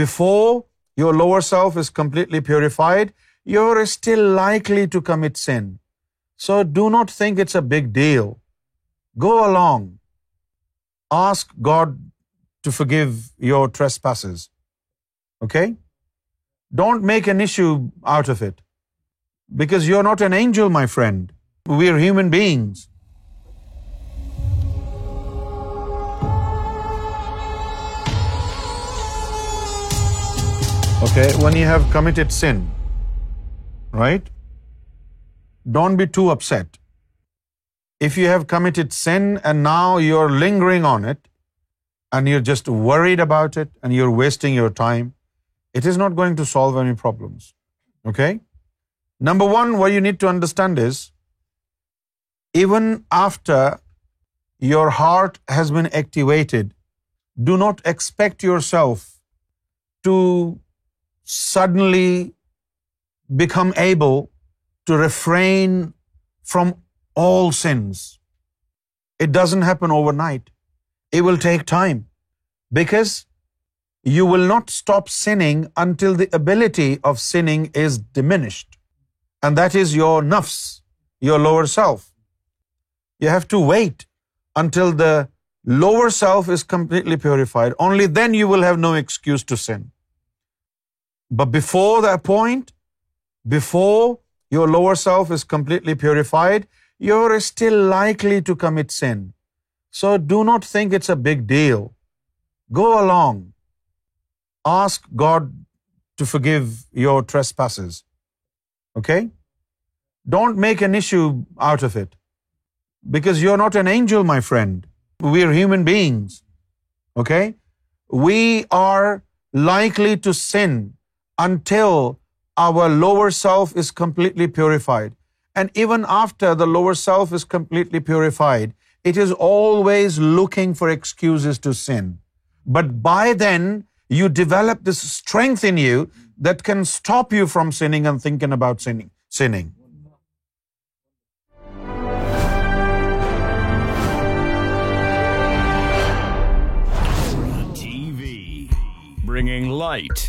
before your lower self is completely purified, you're still likely to commit sin. So do not think it's a big deal. Go along. Ask God to forgive your trespasses. Okay? Don't make an issue out of it. Because you're not an angel, my friend. We're human beings. Okay, when you have committed sin, right? Don't be too upset. If you have committed sin and now you're lingering on it and you're just worried about it and you're wasting your time, it is not going to solve any problems. Okay? Number one, what you need to understand is, even after your heart has been activated, do not expect yourself to suddenly become able to refrain from all sins. It doesn't happen overnight. It will take time, because you will not stop sinning until the ability of sinning is diminished. And that is your nafs, your lower self. You have to wait until the lower self is completely purified. Only then you will have no excuse to sin. But before that point, before your lower self is completely purified, you're still likely to commit sin. So do not think it's a big deal. Go along. Ask God to forgive your trespasses. Okay? Don't make an issue out of it. Because you're not an angel, my friend. We're human beings. Okay? We are likely to sin until our lower self is completely purified. And even after the lower self is completely purified, it is always looking for excuses to sin. But by then, you develop this strength in you that can stop you from sinning and thinking about sinning. Bringing light